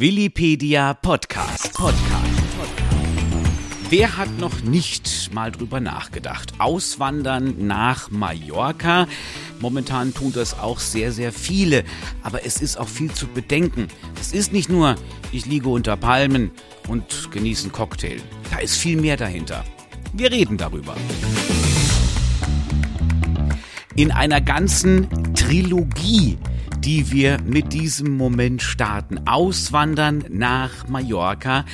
Willipedia Podcast. Podcast. Wer hat noch nicht mal drüber nachgedacht? Auswandern nach Mallorca. Momentan tun das auch sehr, sehr viele. Aber es ist auch viel zu bedenken. Es ist nicht nur, ich liege unter Palmen und genieße einen Cocktail. Da ist viel mehr dahinter. Wir reden darüber. In einer ganzen Trilogie die wir mit diesem Moment starten. Auswandern nach Mallorca.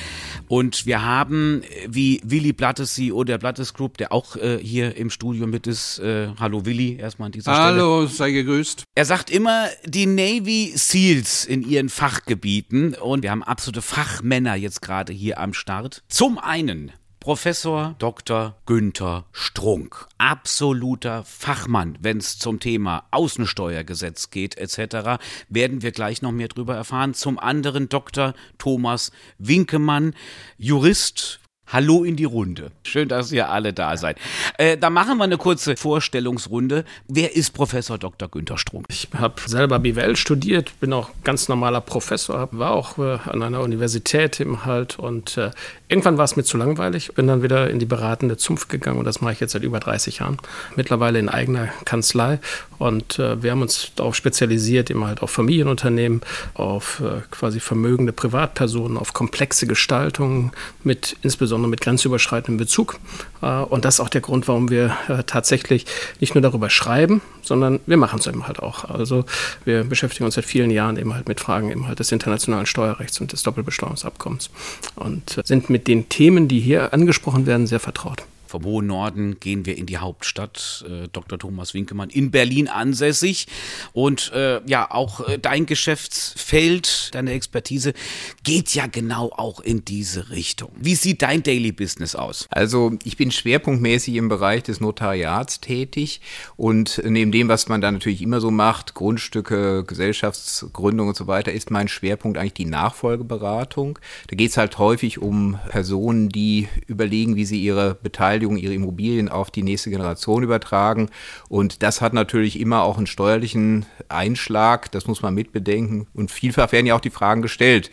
Und wir haben, wie Willi Blattes, CEO der Blattes Group, der auch äh, hier im Studio mit ist. Äh, hallo Willi, erstmal an dieser hallo, Stelle. Hallo, sei gegrüßt. Er sagt immer, die Navy Seals in ihren Fachgebieten. Und wir haben absolute Fachmänner jetzt gerade hier am Start. Zum einen Professor Dr. Günther Strunk, absoluter Fachmann, wenn es zum Thema Außensteuergesetz geht etc., werden wir gleich noch mehr darüber erfahren. Zum anderen Dr. Thomas Winkemann, Jurist, Hallo in die Runde. Schön, dass ihr alle da seid. Äh, da machen wir eine kurze Vorstellungsrunde. Wer ist Professor Dr. Günther Strunk? Ich habe selber BWL studiert, bin auch ganz normaler Professor, war auch äh, an einer Universität im Halt und äh, irgendwann war es mir zu langweilig, bin dann wieder in die beratende Zunft gegangen und das mache ich jetzt seit über 30 Jahren. Mittlerweile in eigener Kanzlei und äh, wir haben uns darauf spezialisiert, eben halt auf Familienunternehmen, auf äh, quasi vermögende Privatpersonen, auf komplexe Gestaltungen mit insbesondere insbesondere mit grenzüberschreitendem Bezug. Äh, und das ist auch der Grund, warum wir äh, tatsächlich nicht nur darüber schreiben, sondern wir machen es eben halt auch. Also wir beschäftigen uns seit vielen Jahren eben halt mit Fragen eben halt des internationalen Steuerrechts und des Doppelbesteuerungsabkommens und äh, sind mit den Themen, die hier angesprochen werden, sehr vertraut. Vom hohen Norden gehen wir in die Hauptstadt, äh, Dr. Thomas Winkemann, in Berlin ansässig. Und äh, ja, auch äh, dein Geschäftsfeld, deine Expertise geht ja genau auch in diese Richtung. Wie sieht dein Daily Business aus? Also ich bin schwerpunktmäßig im Bereich des Notariats tätig und neben dem, was man da natürlich immer so macht, Grundstücke, Gesellschaftsgründung und so weiter, ist mein Schwerpunkt eigentlich die Nachfolgeberatung. Da geht es halt häufig um Personen, die überlegen, wie sie ihre Beteiligung Beteiligung, ihre Immobilien auf die nächste Generation übertragen. Und das hat natürlich immer auch einen steuerlichen Einschlag, das muss man mitbedenken. Und vielfach werden ja auch die Fragen gestellt.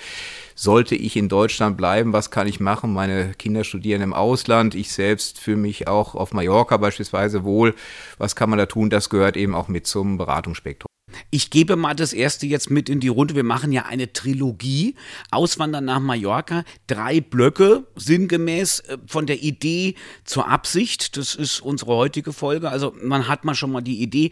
Sollte ich in Deutschland bleiben? Was kann ich machen? Meine Kinder studieren im Ausland. Ich selbst fühle mich auch auf Mallorca beispielsweise wohl. Was kann man da tun? Das gehört eben auch mit zum Beratungsspektrum. Ich gebe mal das erste jetzt mit in die Runde. Wir machen ja eine Trilogie. Auswandern nach Mallorca. Drei Blöcke, sinngemäß äh, von der Idee zur Absicht. Das ist unsere heutige Folge. Also man hat mal schon mal die Idee.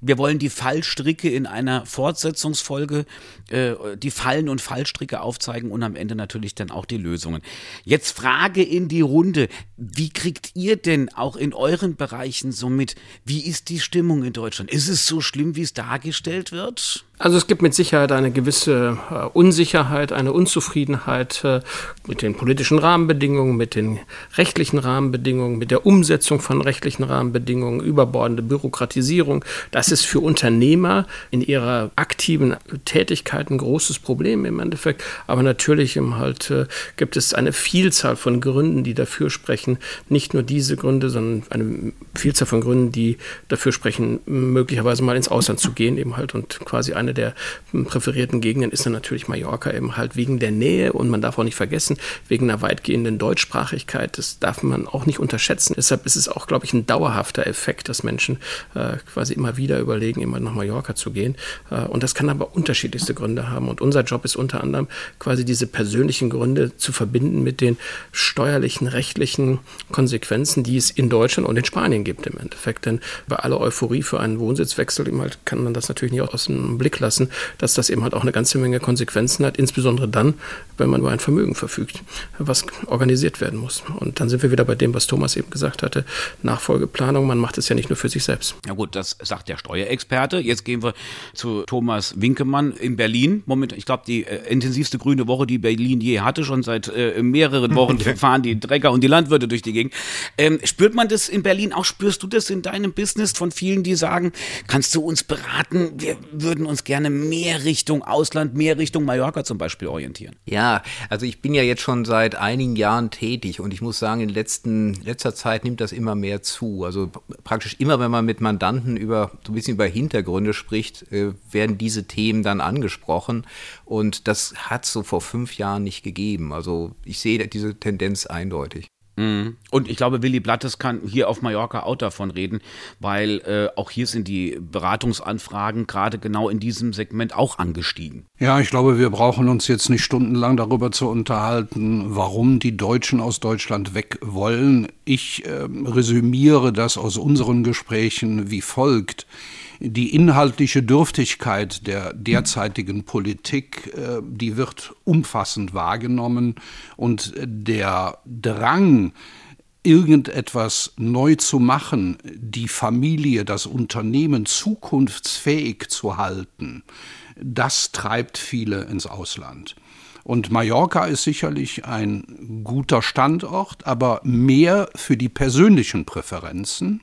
Wir wollen die Fallstricke in einer Fortsetzungsfolge, äh, die Fallen und Fallstricke aufzeigen und am Ende natürlich dann auch die Lösungen. Jetzt Frage in die Runde. Wie kriegt ihr denn auch in euren Bereichen so mit? Wie ist die Stimmung in Deutschland? Ist es so schlimm, wie es dargestellt gestellt wird? Also es gibt mit Sicherheit eine gewisse äh, Unsicherheit, eine Unzufriedenheit äh, mit den politischen Rahmenbedingungen, mit den rechtlichen Rahmenbedingungen, mit der Umsetzung von rechtlichen Rahmenbedingungen, überbordende Bürokratisierung. Das ist für Unternehmer in ihrer aktiven Tätigkeit ein großes Problem im Endeffekt. Aber natürlich halt, äh, gibt es eine Vielzahl von Gründen, die dafür sprechen. Nicht nur diese Gründe, sondern eine Vielzahl von Gründen, die dafür sprechen, möglicherweise mal ins Ausland zu gehen eben halt und quasi eine eine der präferierten Gegenden ist dann natürlich Mallorca eben halt wegen der Nähe und man darf auch nicht vergessen, wegen einer weitgehenden Deutschsprachigkeit. Das darf man auch nicht unterschätzen. Deshalb ist es auch, glaube ich, ein dauerhafter Effekt, dass Menschen äh, quasi immer wieder überlegen, immer nach Mallorca zu gehen. Äh, und das kann aber unterschiedlichste Gründe haben. Und unser Job ist unter anderem quasi diese persönlichen Gründe zu verbinden mit den steuerlichen, rechtlichen Konsequenzen, die es in Deutschland und in Spanien gibt im Endeffekt. Denn bei aller Euphorie für einen Wohnsitzwechsel halt kann man das natürlich nicht aus dem Blick lassen, dass das eben halt auch eine ganze Menge Konsequenzen hat, insbesondere dann, wenn man über ein Vermögen verfügt, was organisiert werden muss. Und dann sind wir wieder bei dem, was Thomas eben gesagt hatte, Nachfolgeplanung, man macht es ja nicht nur für sich selbst. Ja gut, das sagt der Steuerexperte. Jetzt gehen wir zu Thomas Winkemann in Berlin. Moment, ich glaube, die äh, intensivste grüne Woche, die Berlin je hatte, schon seit äh, mehreren Wochen fahren die Trecker und die Landwirte durch die Gegend. Ähm, spürt man das in Berlin auch? Spürst du das in deinem Business von vielen, die sagen, kannst du uns beraten? Wir würden uns gerne mehr Richtung Ausland, mehr Richtung Mallorca zum Beispiel orientieren? Ja, also ich bin ja jetzt schon seit einigen Jahren tätig und ich muss sagen, in letzten, letzter Zeit nimmt das immer mehr zu. Also praktisch immer, wenn man mit Mandanten über so ein bisschen über Hintergründe spricht, äh, werden diese Themen dann angesprochen. Und das hat es so vor fünf Jahren nicht gegeben. Also ich sehe diese Tendenz eindeutig. Mhm. Und ich glaube, Willy Blattes kann hier auf Mallorca auch davon reden, weil äh, auch hier sind die Beratungsanfragen gerade genau in diesem Segment auch angestiegen. Ja, ich glaube, wir brauchen uns jetzt nicht stundenlang darüber zu unterhalten, warum die Deutschen aus Deutschland weg wollen. Ich äh, resümiere das aus unseren Gesprächen wie folgt die inhaltliche Dürftigkeit der derzeitigen Politik, äh, die wird umfassend wahrgenommen und der Drang, irgendetwas neu zu machen, die Familie, das Unternehmen zukunftsfähig zu halten, das treibt viele ins Ausland. Und Mallorca ist sicherlich ein guter Standort, aber mehr für die persönlichen Präferenzen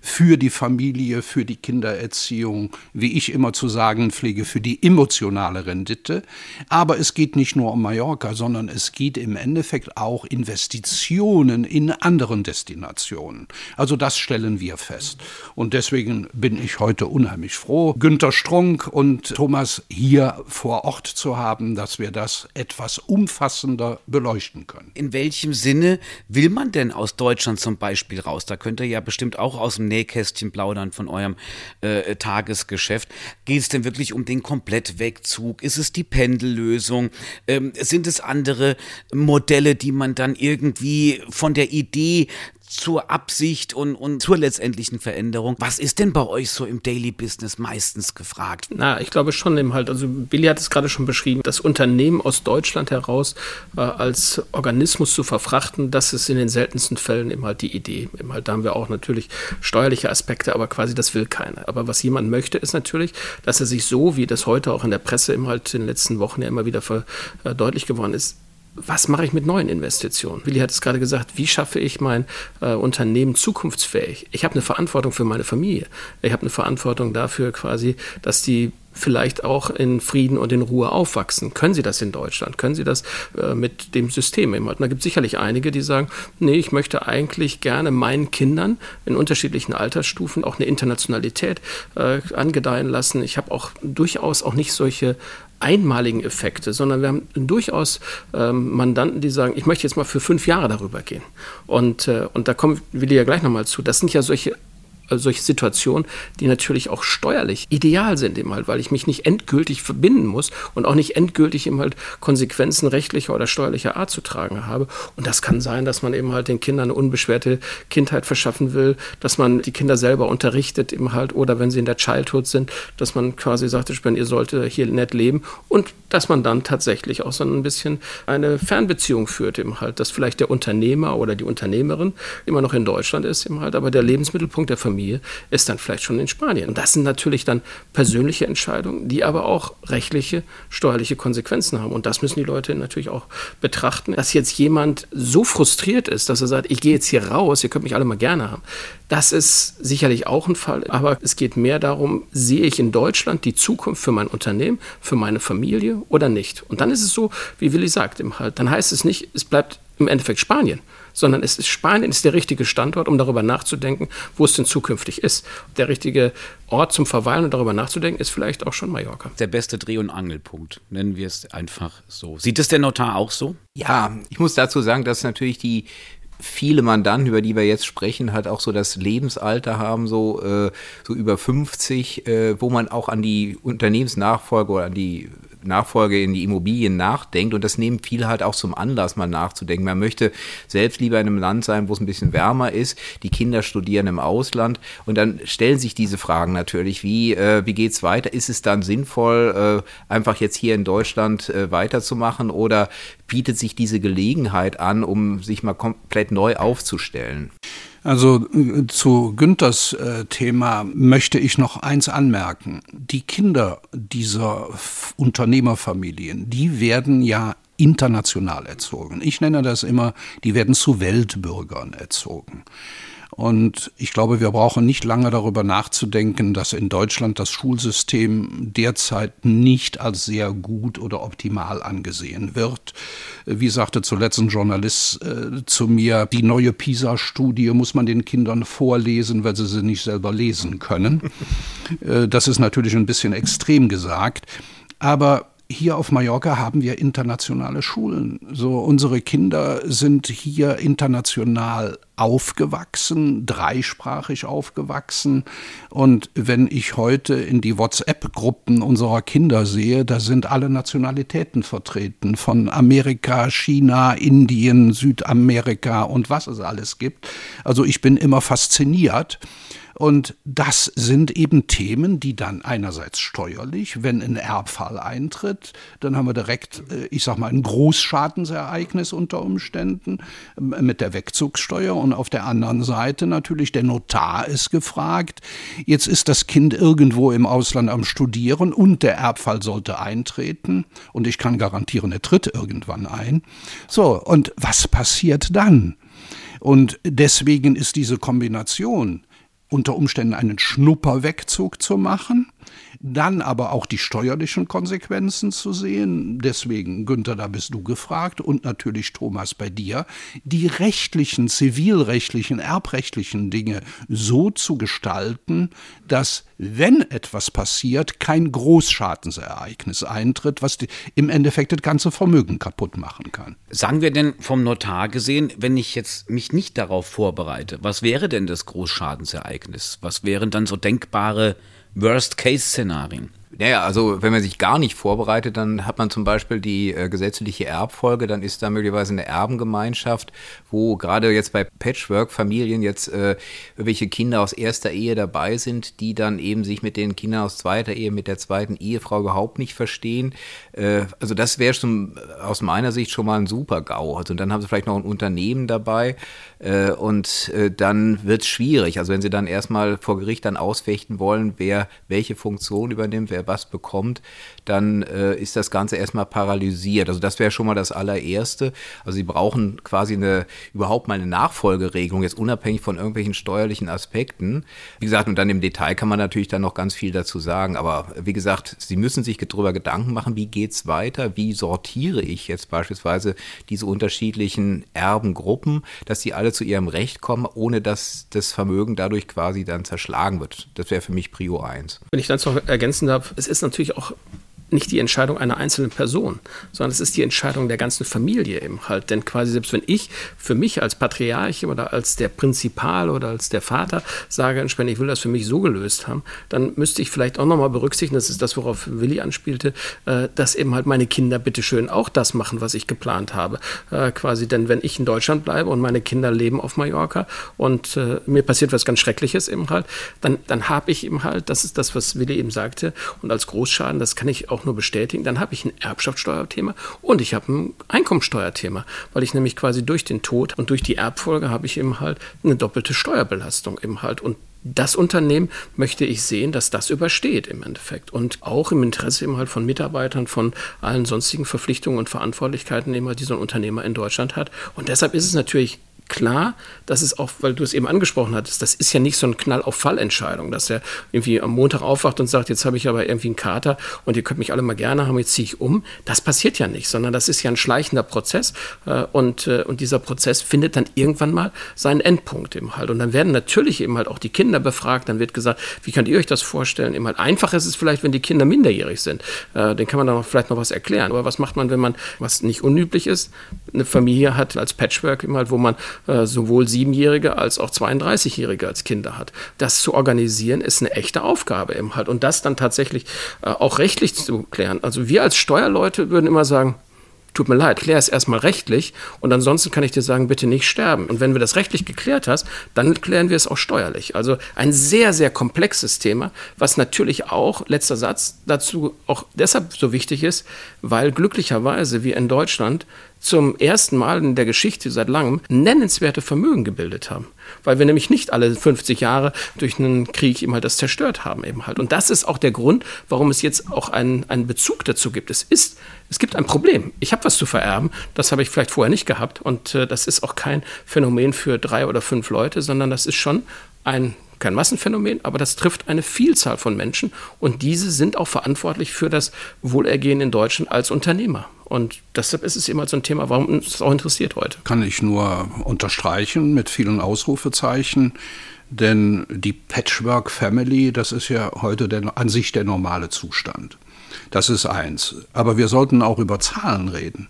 für die Familie, für die Kindererziehung, wie ich immer zu sagen pflege, für die emotionale Rendite. Aber es geht nicht nur um Mallorca, sondern es geht im Endeffekt auch Investitionen in anderen Destinationen. Also das stellen wir fest. Und deswegen bin ich heute unheimlich froh, Günter Strunk und Thomas hier vor Ort zu haben, dass wir das etwas umfassender beleuchten können. In welchem Sinne will man denn aus Deutschland zum Beispiel raus? Da könnt ihr ja bestimmt auch aus dem Nähkästchen plaudern von eurem äh, Tagesgeschäft. Geht es denn wirklich um den Komplettwegzug? Ist es die Pendellösung? Ähm, sind es andere Modelle, die man dann irgendwie von der Idee zur Absicht und, und zur letztendlichen Veränderung. Was ist denn bei euch so im Daily Business meistens gefragt? Na, ich glaube schon eben halt, also Billy hat es gerade schon beschrieben, das Unternehmen aus Deutschland heraus äh, als Organismus zu verfrachten, das ist in den seltensten Fällen eben halt die Idee. Eben halt, da haben wir auch natürlich steuerliche Aspekte, aber quasi das will keiner. Aber was jemand möchte, ist natürlich, dass er sich so, wie das heute auch in der Presse eben halt in den letzten Wochen ja immer wieder für, äh, deutlich geworden ist, was mache ich mit neuen Investitionen? Willi hat es gerade gesagt, wie schaffe ich mein äh, Unternehmen zukunftsfähig? Ich habe eine Verantwortung für meine Familie. Ich habe eine Verantwortung dafür quasi, dass die vielleicht auch in Frieden und in Ruhe aufwachsen. Können Sie das in Deutschland? Können Sie das äh, mit dem System da gibt es sicherlich einige, die sagen, nee, ich möchte eigentlich gerne meinen Kindern in unterschiedlichen Altersstufen auch eine Internationalität äh, angedeihen lassen. Ich habe auch durchaus auch nicht solche einmaligen Effekte, sondern wir haben durchaus ähm, Mandanten, die sagen, ich möchte jetzt mal für fünf Jahre darüber gehen. Und, äh, und da kommen ich ja gleich nochmal zu. Das sind ja solche solche Situationen, die natürlich auch steuerlich ideal sind, eben halt, weil ich mich nicht endgültig verbinden muss und auch nicht endgültig eben halt Konsequenzen rechtlicher oder steuerlicher Art zu tragen habe. Und das kann sein, dass man eben halt den Kindern eine unbeschwerte Kindheit verschaffen will, dass man die Kinder selber unterrichtet eben halt oder wenn sie in der Childhood sind, dass man quasi sagt, ich bin, ihr solltet hier nett leben und dass man dann tatsächlich auch so ein bisschen eine Fernbeziehung führt eben halt, dass vielleicht der Unternehmer oder die Unternehmerin immer noch in Deutschland ist eben halt, aber der Lebensmittelpunkt der Familie Familie ist dann vielleicht schon in Spanien. Und das sind natürlich dann persönliche Entscheidungen, die aber auch rechtliche, steuerliche Konsequenzen haben. Und das müssen die Leute natürlich auch betrachten. Dass jetzt jemand so frustriert ist, dass er sagt, ich gehe jetzt hier raus, ihr könnt mich alle mal gerne haben. Das ist sicherlich auch ein Fall. Aber es geht mehr darum, sehe ich in Deutschland die Zukunft für mein Unternehmen, für meine Familie oder nicht? Und dann ist es so, wie Willi sagt, halt, dann heißt es nicht, es bleibt im Endeffekt Spanien, sondern es ist Spanien ist der richtige Standort, um darüber nachzudenken, wo es denn zukünftig ist. Der richtige Ort zum Verweilen und darüber nachzudenken ist vielleicht auch schon Mallorca. Der beste Dreh- und Angelpunkt, nennen wir es einfach so. Sieht es der Notar auch so? Ja, ich muss dazu sagen, dass natürlich die viele Mandanten, über die wir jetzt sprechen, halt auch so das Lebensalter haben, so, äh, so über 50, äh, wo man auch an die Unternehmensnachfolge oder an die Nachfolge in die Immobilien nachdenkt. Und das nehmen viele halt auch zum Anlass, mal nachzudenken. Man möchte selbst lieber in einem Land sein, wo es ein bisschen wärmer ist. Die Kinder studieren im Ausland. Und dann stellen sich diese Fragen natürlich, wie, äh, wie geht es weiter? Ist es dann sinnvoll, äh, einfach jetzt hier in Deutschland äh, weiterzumachen? Oder bietet sich diese Gelegenheit an, um sich mal komplett neu aufzustellen? Also äh, zu Günthers äh, Thema möchte ich noch eins anmerken. Die Kinder dieser Unternehmerfamilien, die werden ja international erzogen. Ich nenne das immer, die werden zu Weltbürgern erzogen. Und ich glaube, wir brauchen nicht lange darüber nachzudenken, dass in Deutschland das Schulsystem derzeit nicht als sehr gut oder optimal angesehen wird. Wie sagte zuletzt ein Journalist äh, zu mir, die neue PISA-Studie muss man den Kindern vorlesen, weil sie sie nicht selber lesen können. äh, das ist natürlich ein bisschen extrem gesagt. Aber hier auf Mallorca haben wir internationale Schulen. So unsere Kinder sind hier international aufgewachsen, dreisprachig aufgewachsen. Und wenn ich heute in die WhatsApp-Gruppen unserer Kinder sehe, da sind alle Nationalitäten vertreten, von Amerika, China, Indien, Südamerika und was es alles gibt. Also ich bin immer fasziniert. Und das sind eben Themen, die dann einerseits steuerlich, wenn ein Erbfall eintritt, dann haben wir direkt, äh, ich sag mal, ein Großschadensereignis unter Umständen ähm, mit der Wegzugssteuer und auf der anderen Seite natürlich der Notar ist gefragt. Jetzt ist das Kind irgendwo im Ausland am Studieren und der Erbfall sollte eintreten und ich kann garantieren, er tritt irgendwann ein. So, und was passiert dann? Und deswegen ist diese Kombination unter Umständen einen Schnupperwegzug zu machen dann aber auch die steuerlichen Konsequenzen zu sehen. Deswegen, Günther, da bist du gefragt und natürlich Thomas bei dir, die rechtlichen, zivilrechtlichen, erbrechtlichen Dinge so zu gestalten, dass, wenn etwas passiert, kein Großschadensereignis eintritt, was die, im Endeffekt das ganze Vermögen kaputt machen kann. Sagen wir denn vom Notar gesehen, wenn ich jetzt mich nicht darauf vorbereite, was wäre denn das Großschadensereignis? Was wären dann so denkbare Worst-Case-Szenarien. Naja, also wenn man sich gar nicht vorbereitet, dann hat man zum Beispiel die äh, gesetzliche Erbfolge, dann ist da möglicherweise eine Erbengemeinschaft, wo gerade jetzt bei Patchwork-Familien jetzt äh, irgendwelche Kinder aus erster Ehe dabei sind, die dann eben sich mit den Kindern aus zweiter Ehe, mit der zweiten Ehefrau überhaupt nicht verstehen. Äh, also das wäre schon aus meiner Sicht schon mal ein super GAU. Also dann haben sie vielleicht noch ein Unternehmen dabei äh, und äh, dann wird es schwierig. Also wenn sie dann erstmal vor Gericht dann ausfechten wollen, wer welche Funktion übernimmt, wer wer was bekommt, dann äh, ist das Ganze erstmal paralysiert. Also das wäre schon mal das allererste. Also sie brauchen quasi eine überhaupt mal eine Nachfolgeregelung, jetzt unabhängig von irgendwelchen steuerlichen Aspekten. Wie gesagt, und dann im Detail kann man natürlich dann noch ganz viel dazu sagen. Aber wie gesagt, sie müssen sich darüber Gedanken machen, wie geht es weiter, wie sortiere ich jetzt beispielsweise diese unterschiedlichen Erbengruppen, dass sie alle zu ihrem Recht kommen, ohne dass das Vermögen dadurch quasi dann zerschlagen wird. Das wäre für mich Prio 1. Wenn ich das noch ergänzen darf, es ist natürlich auch nicht die Entscheidung einer einzelnen Person, sondern es ist die Entscheidung der ganzen Familie eben halt. Denn quasi selbst wenn ich für mich als Patriarch oder als der Prinzipal oder als der Vater sage, ich will das für mich so gelöst haben, dann müsste ich vielleicht auch nochmal berücksichtigen, das ist das, worauf Willi anspielte, äh, dass eben halt meine Kinder bitteschön auch das machen, was ich geplant habe. Äh, quasi, denn wenn ich in Deutschland bleibe und meine Kinder leben auf Mallorca und äh, mir passiert was ganz Schreckliches eben halt, dann, dann habe ich eben halt, das ist das, was Willi eben sagte, und als Großschaden, das kann ich auch auch nur bestätigen, dann habe ich ein Erbschaftssteuerthema und ich habe ein Einkommensteuerthema, weil ich nämlich quasi durch den Tod und durch die Erbfolge habe ich eben halt eine doppelte Steuerbelastung eben halt und das Unternehmen möchte ich sehen, dass das übersteht im Endeffekt. Und auch im Interesse eben halt von Mitarbeitern, von allen sonstigen Verpflichtungen und Verantwortlichkeiten, die so ein Unternehmer in Deutschland hat. Und deshalb ist es natürlich klar, dass es auch, weil du es eben angesprochen hattest, das ist ja nicht so ein Knall auf Fallentscheidung, dass er irgendwie am Montag aufwacht und sagt, jetzt habe ich aber irgendwie einen Kater und ihr könnt mich alle mal gerne haben, jetzt ziehe ich um. Das passiert ja nicht, sondern das ist ja ein schleichender Prozess äh, und, äh, und dieser Prozess findet dann irgendwann mal seinen Endpunkt eben halt. Und dann werden natürlich eben halt auch die Kinder befragt, dann wird gesagt, wie könnt ihr euch das vorstellen? Eben halt einfach ist es vielleicht, wenn die Kinder minderjährig sind. Äh, den kann man dann vielleicht noch was erklären. Aber was macht man, wenn man, was nicht unüblich ist, eine Familie hat als Patchwork eben halt, wo man äh, sowohl Siebenjährige als auch 32-Jährige als Kinder hat. Das zu organisieren ist eine echte Aufgabe eben halt. Und das dann tatsächlich äh, auch rechtlich zu klären. Also wir als Steuerleute würden immer sagen, tut mir leid, klär es erstmal rechtlich und ansonsten kann ich dir sagen, bitte nicht sterben. Und wenn wir das rechtlich geklärt hast, dann klären wir es auch steuerlich. Also ein sehr, sehr komplexes Thema, was natürlich auch, letzter Satz, dazu auch deshalb so wichtig ist, weil glücklicherweise wir in Deutschland zum ersten Mal in der Geschichte seit langem nennenswerte Vermögen gebildet haben. Weil wir nämlich nicht alle 50 Jahre durch einen Krieg eben halt das zerstört haben eben halt. Und das ist auch der Grund, warum es jetzt auch einen, einen Bezug dazu gibt. Es ist, es gibt ein Problem. Ich habe was zu vererben, das habe ich vielleicht vorher nicht gehabt. Und äh, das ist auch kein Phänomen für drei oder fünf Leute, sondern das ist schon ein kein Massenphänomen, aber das trifft eine Vielzahl von Menschen und diese sind auch verantwortlich für das Wohlergehen in Deutschland als Unternehmer. Und deshalb ist es immer so ein Thema, warum uns das auch interessiert heute. Kann ich nur unterstreichen mit vielen Ausrufezeichen. Denn die Patchwork Family, das ist ja heute der, an sich der normale Zustand. Das ist eins. Aber wir sollten auch über Zahlen reden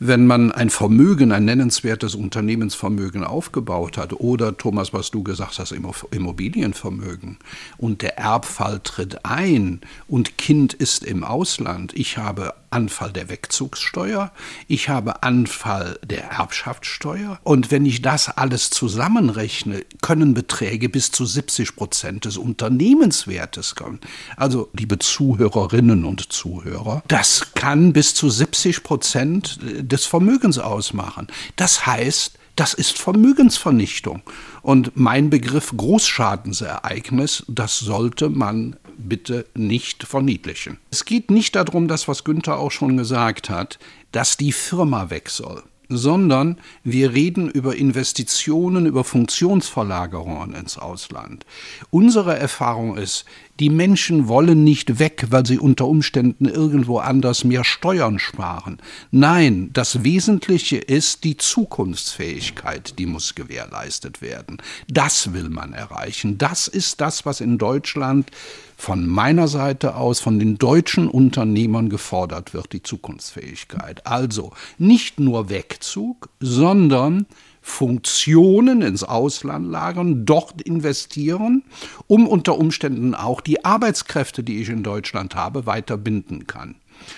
wenn man ein Vermögen, ein nennenswertes Unternehmensvermögen aufgebaut hat oder, Thomas, was du gesagt hast, Immobilienvermögen und der Erbfall tritt ein und Kind ist im Ausland, ich habe Anfall der Wegzugssteuer, ich habe Anfall der Erbschaftssteuer und wenn ich das alles zusammenrechne, können Beträge bis zu 70 Prozent des Unternehmenswertes kommen. Also, liebe Zuhörerinnen und Zuhörer, das kann bis zu 70 Prozent des Vermögens ausmachen. Das heißt, das ist Vermögensvernichtung. Und mein Begriff Großschadensereignis, das sollte man bitte nicht verniedlichen. Es geht nicht darum, das, was Günther auch schon gesagt hat, dass die Firma weg soll sondern wir reden über Investitionen, über Funktionsverlagerungen ins Ausland. Unsere Erfahrung ist, die Menschen wollen nicht weg, weil sie unter Umständen irgendwo anders mehr Steuern sparen. Nein, das Wesentliche ist die Zukunftsfähigkeit, die muss gewährleistet werden. Das will man erreichen. Das ist das, was in Deutschland von meiner Seite aus, von den deutschen Unternehmern gefordert wird, die Zukunftsfähigkeit. Also nicht nur Wegzug, sondern Funktionen ins Ausland lagern, dort investieren, um unter Umständen auch die Arbeitskräfte, die ich in Deutschland habe, weiter binden kann.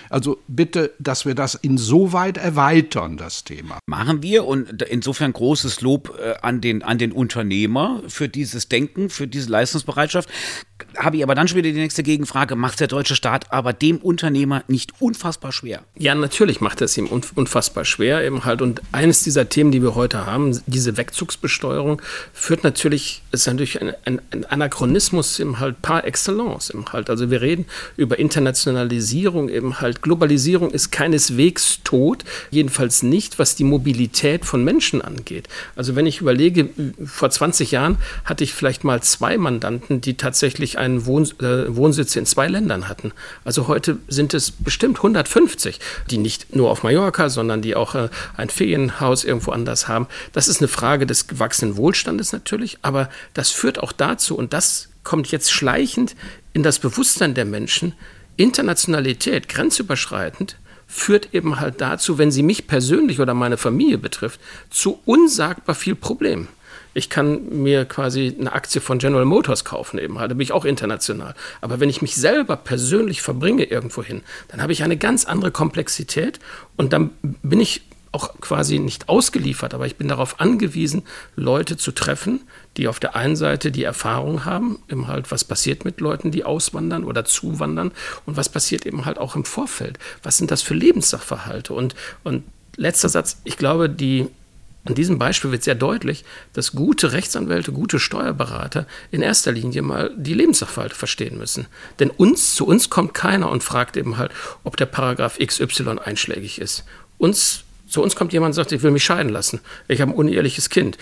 Also bitte, dass wir das insoweit erweitern, das Thema. Machen wir und insofern großes Lob äh, an, den, an den Unternehmer für dieses Denken, für diese Leistungsbereitschaft. Habe ich aber dann schon wieder die nächste Gegenfrage, macht der deutsche Staat aber dem Unternehmer nicht unfassbar schwer? Ja, natürlich macht es ihm unfassbar schwer eben halt. Und eines dieser Themen, die wir heute haben, diese Wegzugsbesteuerung, führt natürlich, ist natürlich ein, ein, ein Anachronismus eben halt par excellence eben halt. Also wir reden über Internationalisierung eben halt, Globalisierung ist keineswegs tot, jedenfalls nicht, was die Mobilität von Menschen angeht. Also wenn ich überlege, vor 20 Jahren hatte ich vielleicht mal zwei Mandanten, die tatsächlich einen Wohn äh, Wohnsitz in zwei Ländern hatten. Also heute sind es bestimmt 150, die nicht nur auf Mallorca, sondern die auch äh, ein Ferienhaus irgendwo anders haben. Das ist eine Frage des gewachsenen Wohlstandes natürlich, aber das führt auch dazu, und das kommt jetzt schleichend in das Bewusstsein der Menschen, Internationalität, grenzüberschreitend, führt eben halt dazu, wenn sie mich persönlich oder meine Familie betrifft, zu unsagbar viel Problemen. Ich kann mir quasi eine Aktie von General Motors kaufen, eben halt, da bin ich auch international. Aber wenn ich mich selber persönlich verbringe irgendwo hin, dann habe ich eine ganz andere Komplexität und dann bin ich auch quasi nicht ausgeliefert, aber ich bin darauf angewiesen, Leute zu treffen, die auf der einen Seite die Erfahrung haben, eben halt, was passiert mit Leuten, die auswandern oder zuwandern und was passiert eben halt auch im Vorfeld. Was sind das für Lebenssachverhalte? Und, und letzter Satz, ich glaube, die an diesem Beispiel wird sehr deutlich, dass gute Rechtsanwälte, gute Steuerberater in erster Linie mal die Lebenssachverhalte verstehen müssen. Denn uns, zu uns kommt keiner und fragt eben halt, ob der Paragraph XY einschlägig ist. Uns zu uns kommt jemand und sagt, ich will mich scheiden lassen. Ich habe ein unehrliches Kind.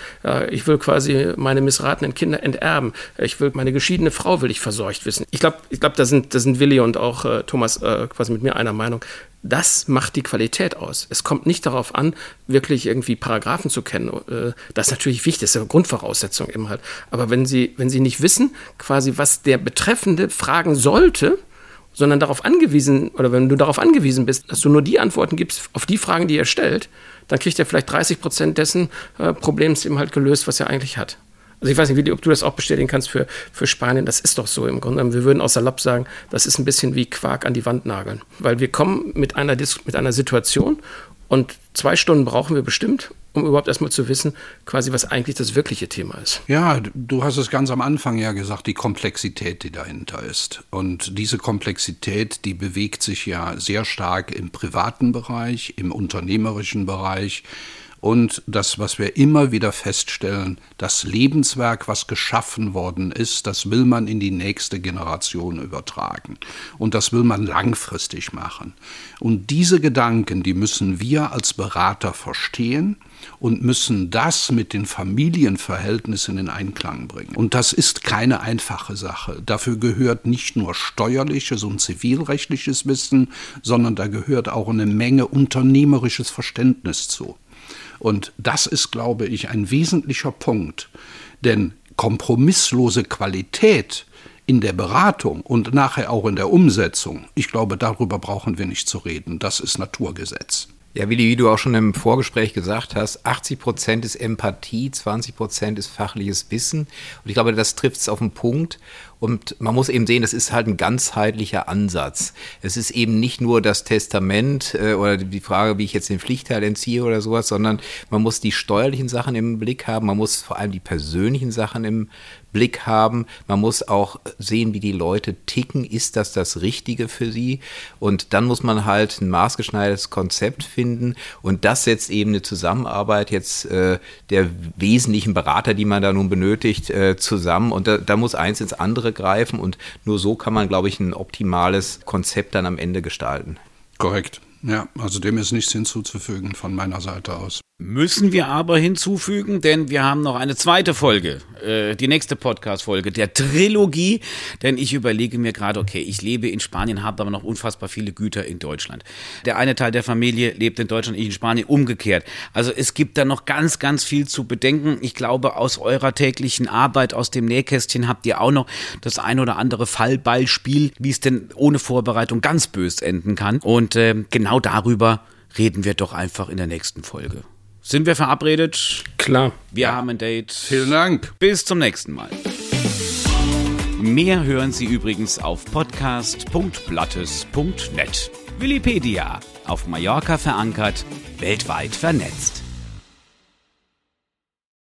Ich will quasi meine missratenen Kinder enterben. Ich will meine geschiedene Frau will ich versorgt wissen. Ich glaube, ich glaube, da sind, da sind Willi und auch äh, Thomas äh, quasi mit mir einer Meinung. Das macht die Qualität aus. Es kommt nicht darauf an, wirklich irgendwie Paragraphen zu kennen. Äh, das ist natürlich wichtig, das ist eine Grundvoraussetzung eben halt. Aber wenn Sie, wenn Sie nicht wissen, quasi, was der Betreffende fragen sollte, sondern darauf angewiesen, oder wenn du darauf angewiesen bist, dass du nur die Antworten gibst auf die Fragen, die er stellt, dann kriegt er vielleicht 30 Prozent dessen äh, Problems eben halt gelöst, was er eigentlich hat. Also ich weiß nicht, ob du das auch bestätigen kannst für, für Spanien. Das ist doch so im Grunde. Wir würden auch salopp sagen, das ist ein bisschen wie Quark an die Wand nageln. Weil wir kommen mit einer, mit einer Situation Und zwei Stunden brauchen wir bestimmt, um überhaupt erstmal zu wissen, quasi, was eigentlich das wirkliche Thema ist. Ja, du hast es ganz am Anfang ja gesagt, die Komplexität, die dahinter ist. Und diese Komplexität, die bewegt sich ja sehr stark im privaten Bereich, im unternehmerischen Bereich, und das, was wir immer wieder feststellen, das Lebenswerk, was geschaffen worden ist, das will man in die nächste Generation übertragen. Und das will man langfristig machen. Und diese Gedanken, die müssen wir als Berater verstehen und müssen das mit den Familienverhältnissen in Einklang bringen. Und das ist keine einfache Sache. Dafür gehört nicht nur steuerliches und zivilrechtliches Wissen, sondern da gehört auch eine Menge unternehmerisches Verständnis zu. Und das ist, glaube ich, ein wesentlicher Punkt. Denn kompromisslose Qualität in der Beratung und nachher auch in der Umsetzung, ich glaube, darüber brauchen wir nicht zu reden. Das ist Naturgesetz. Ja, Willi, wie du auch schon im Vorgespräch gesagt hast, 80 Prozent ist Empathie, 20 Prozent ist fachliches Wissen. Und ich glaube, das trifft es auf den Punkt. Und man muss eben sehen, das ist halt ein ganzheitlicher Ansatz. Es ist eben nicht nur das Testament äh, oder die Frage, wie ich jetzt den Pflichtteil entziehe oder sowas, sondern man muss die steuerlichen Sachen im Blick haben, man muss vor allem die persönlichen Sachen im Blick haben. Man muss auch sehen, wie die Leute ticken. Ist das das Richtige für sie? Und dann muss man halt ein maßgeschneidertes Konzept finden. Und das setzt eben eine Zusammenarbeit jetzt äh, der wesentlichen Berater, die man da nun benötigt, äh, zusammen. Und da, da muss eins ins andere greifen und nur so kann man, glaube ich, ein optimales Konzept dann am Ende gestalten. Korrekt. Ja, also dem ist nichts hinzuzufügen von meiner Seite aus. Müssen wir aber hinzufügen, denn wir haben noch eine zweite Folge, äh, die nächste Podcast-Folge der Trilogie. Denn ich überlege mir gerade, okay, ich lebe in Spanien, habe aber noch unfassbar viele Güter in Deutschland. Der eine Teil der Familie lebt in Deutschland, ich in Spanien, umgekehrt. Also es gibt da noch ganz, ganz viel zu bedenken. Ich glaube, aus eurer täglichen Arbeit, aus dem Nähkästchen habt ihr auch noch das ein oder andere Fallbeispiel, wie es denn ohne Vorbereitung ganz bös enden kann. Und äh, genau darüber reden wir doch einfach in der nächsten Folge. Sind wir verabredet? Klar. Wir ja. haben ein Date. Vielen Dank. Bis zum nächsten Mal. Mehr hören Sie übrigens auf podcast.blattes.net. Willipedia. Auf Mallorca verankert, weltweit vernetzt.